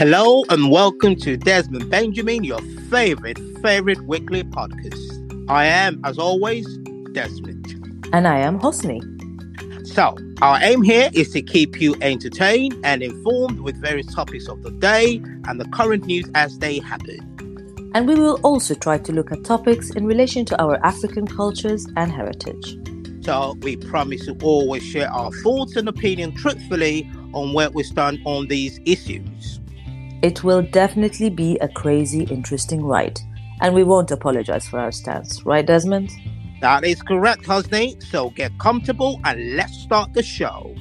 Hello and welcome to Desmond Benjamin, your favorite, favorite weekly podcast. I am, as always, Desmond. And I am Hosni. So, our aim here is to keep you entertained and informed with various topics of the day and the current news as they happen. And we will also try to look at topics in relation to our African cultures and heritage. So, we promise to always share our thoughts and opinion truthfully on where we stand on these issues. It will definitely be a crazy, interesting ride. And we won't apologize for our stance, right, Desmond? That is correct, Hosni. So get comfortable and let's start the show.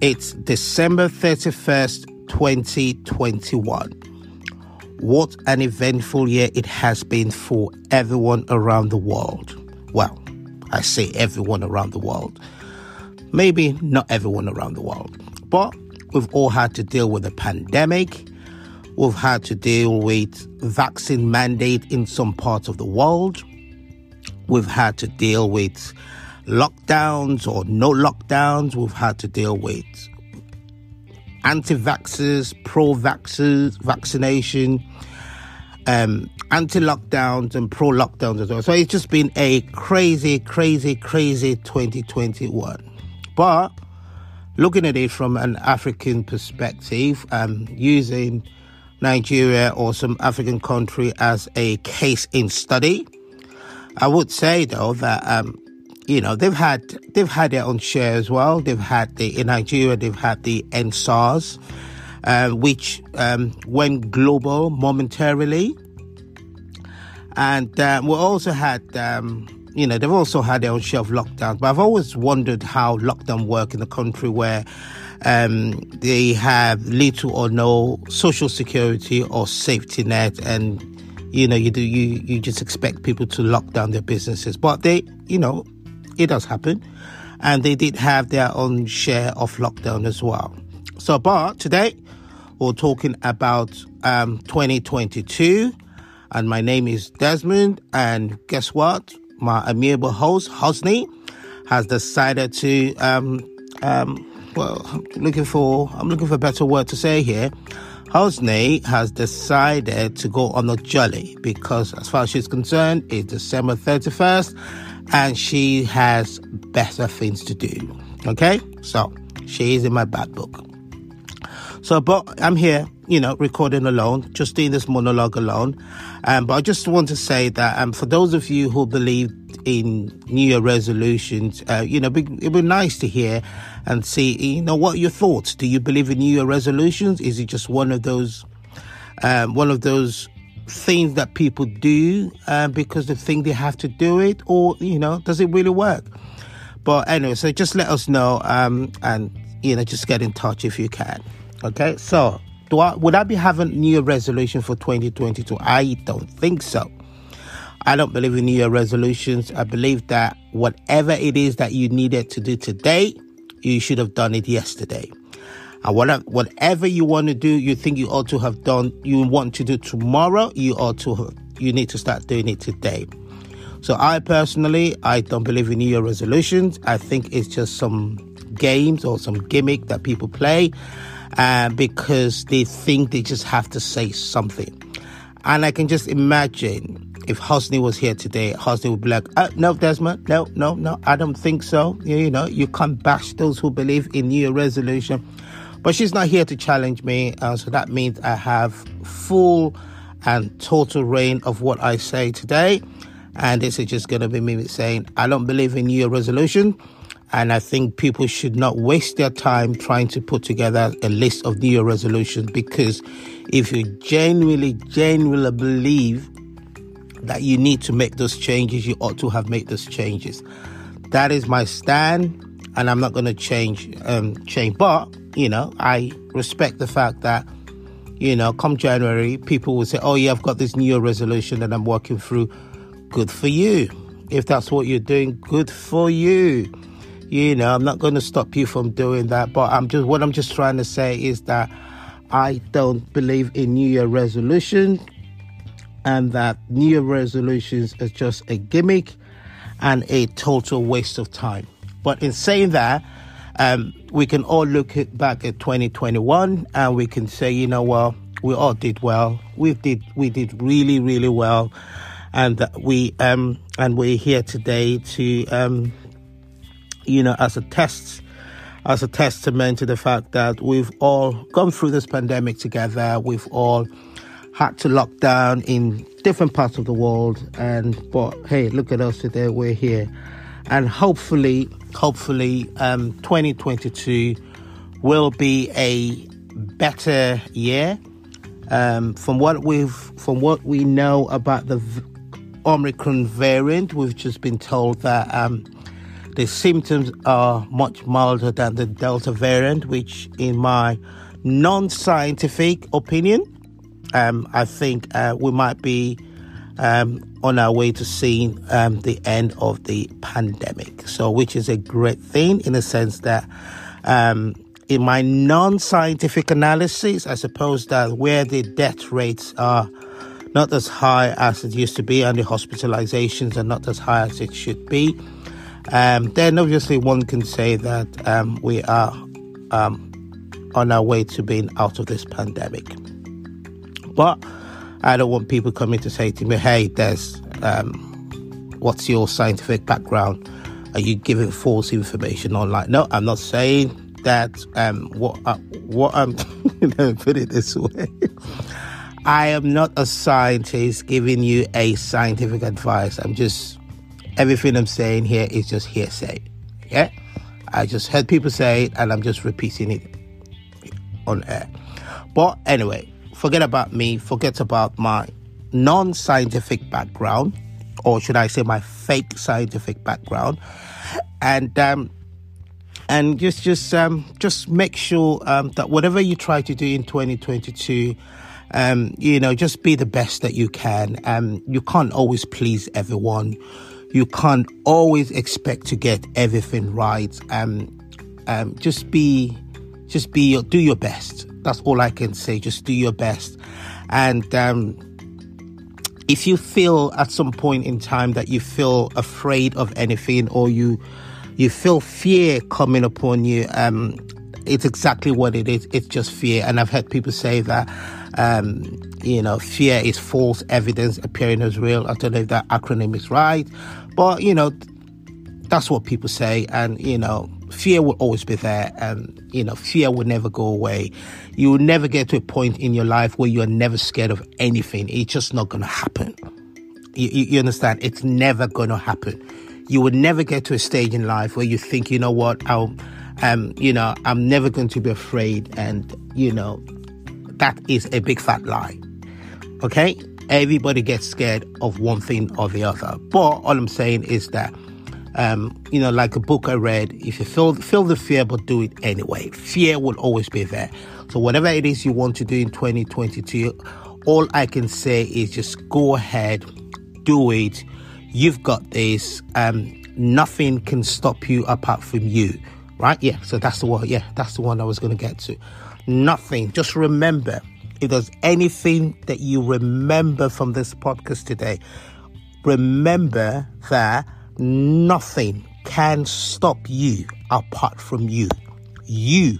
It's December 31st, 2021. What an eventful year it has been for everyone around the world. Well, I say everyone around the world maybe not everyone around the world, but we've all had to deal with a pandemic. We've had to deal with vaccine mandate in some parts of the world. We've had to deal with lockdowns or no lockdowns. We've had to deal with anti-vaxxers, pro-vaxxers, vaccination, um, anti-lockdowns and pro-lockdowns as well. So it's just been a crazy, crazy, crazy 2021. But looking at it from an African perspective, um, using Nigeria or some African country as a case in study, I would say though that um, you know they've had they've had their own share as well. They've had the in Nigeria they've had the EndSARS, uh, which um, went global momentarily, and uh, we also had um, you know, they've also had their own share of lockdowns, but I've always wondered how lockdown work in a country where um, they have little or no social security or safety net, and you know, you do you you just expect people to lock down their businesses, but they, you know, it does happen, and they did have their own share of lockdown as well. So, but today we're talking about um, 2022, and my name is Desmond, and guess what? My amiable host, Hosni, has decided to, um, um, well, I'm looking for, I'm looking for a better word to say here. Hosni has decided to go on a jolly because, as far as she's concerned, it's December 31st and she has better things to do. Okay? So, she is in my bad book. So, but I'm here, you know, recording alone, just doing this monologue alone. Um, but I just want to say that um, for those of you who believe in New Year resolutions, uh, you know, it'd be nice to hear and see, you know, what your thoughts. Do you believe in New Year resolutions? Is it just one of those, um, one of those things that people do uh, because they think they have to do it, or you know, does it really work? But anyway, so just let us know, um, and you know, just get in touch if you can. Okay, so do I would I be having New Year resolution for 2022? I don't think so. I don't believe in New Year resolutions. I believe that whatever it is that you needed to do today, you should have done it yesterday. And whatever, you want to do, you think you ought to have done, you want to do tomorrow, you ought to, you need to start doing it today. So I personally, I don't believe in New Year resolutions. I think it's just some games or some gimmick that people play uh, because they think they just have to say something. And I can just imagine if Hosni was here today, Hosni would be like, uh, no, Desmond, no, no, no, I don't think so. You, you know, you can't bash those who believe in New Year resolution. But she's not here to challenge me, uh, so that means I have full and total reign of what I say today. And this is just going to be me saying, I don't believe in New Year resolution. And I think people should not waste their time trying to put together a list of New Year resolutions because if you genuinely, genuinely believe that you need to make those changes, you ought to have made those changes. That is my stand, and I'm not going to change. Um, change, but you know, I respect the fact that you know, come January, people will say, "Oh yeah, I've got this New Year resolution that I'm working through." Good for you. If that's what you're doing, good for you you know i'm not going to stop you from doing that but i'm just what i'm just trying to say is that i don't believe in new year resolutions and that new year resolutions is just a gimmick and a total waste of time But in saying that, um, we can all look back at 2021 and we can say, you know, well, we all did well. We did we did really really well, and we um and we're here today to um you know as a test as a testament to the fact that we've all gone through this pandemic together. We've all had to lock down in different parts of the world, and but hey, look at us today. We're here, and hopefully, hopefully, um, 2022 will be a better year. Um, from what we've from what we know about the Omicron variant, we've just been told that um, the symptoms are much milder than the Delta variant, which, in my non scientific opinion, um, I think uh, we might be um, on our way to seeing um, the end of the pandemic. So, which is a great thing in the sense that, um, in my non scientific analysis, I suppose that where the death rates are not as high as it used to be and the hospitalizations are not as high as it should be um, then obviously one can say that um, we are um, on our way to being out of this pandemic. But I don't want people coming to say to me, hey, there's um, what's your scientific background? Are you giving false information online? No, I'm not saying that. Um, what, uh, what I'm, put it this way. I am not a scientist giving you a scientific advice. I'm just everything I'm saying here is just hearsay. Yeah? I just heard people say it and I'm just repeating it on air. But anyway, forget about me, forget about my non scientific background, or should I say my fake scientific background, and um, and just just um, just make sure um, that whatever you try to do in 2022 um, you know just be the best that you can um, you can't always please everyone you can't always expect to get everything right. Um, um, just be, just be, your, do your best. That's all I can say. Just do your best. And um, if you feel at some point in time that you feel afraid of anything or you you feel fear coming upon you, um, it's exactly what it is. It's just fear. And I've heard people say that um, you know, fear is false evidence appearing as real. I don't know if that acronym is right, but you know, that's what people say, and you know, fear will always be there, and you know, fear will never go away. You will never get to a point in your life where you are never scared of anything. It's just not going to happen. You, you, understand? It's never going to happen. You will never get to a stage in life where you think, you know what, I'll, um, you know, I'm never going to be afraid, and you know, that is a big fat lie. Okay? Everybody gets scared of one thing or the other. But all I'm saying is that, um, you know, like a book I read, if you feel, feel the fear, but do it anyway. Fear will always be there. So whatever it is you want to do in 2022, all I can say is just go ahead, do it. You've got this. Um, nothing can stop you apart from you. Right? Yeah. So that's the one. Yeah, that's the one I was going to get to nothing. Just remember if there's anything that you remember from this podcast today, remember that nothing can stop you apart from you. You,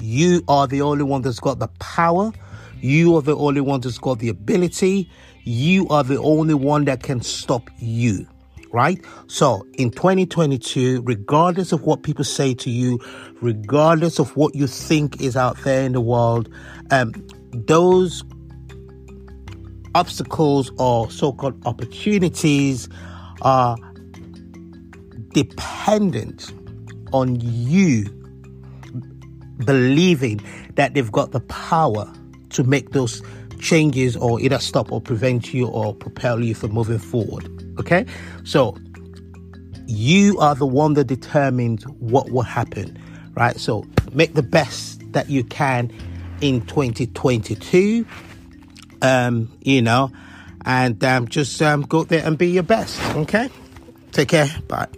you are the only one that's got the power. You are the only one that's got the ability. You are the only one that can stop you right? So in 2022, regardless of what people say to you, regardless of what you think is out there in the world, um, those obstacles or so called opportunities are dependent on you believing that they've got the power to make those changes or either stop or prevent you or propel you from moving forward. Okay? So you are the one that determines what will happen, right? So make the best that you can in 2022, um, you know, and um, just um, go there and be your best. Okay? Take care. Bye.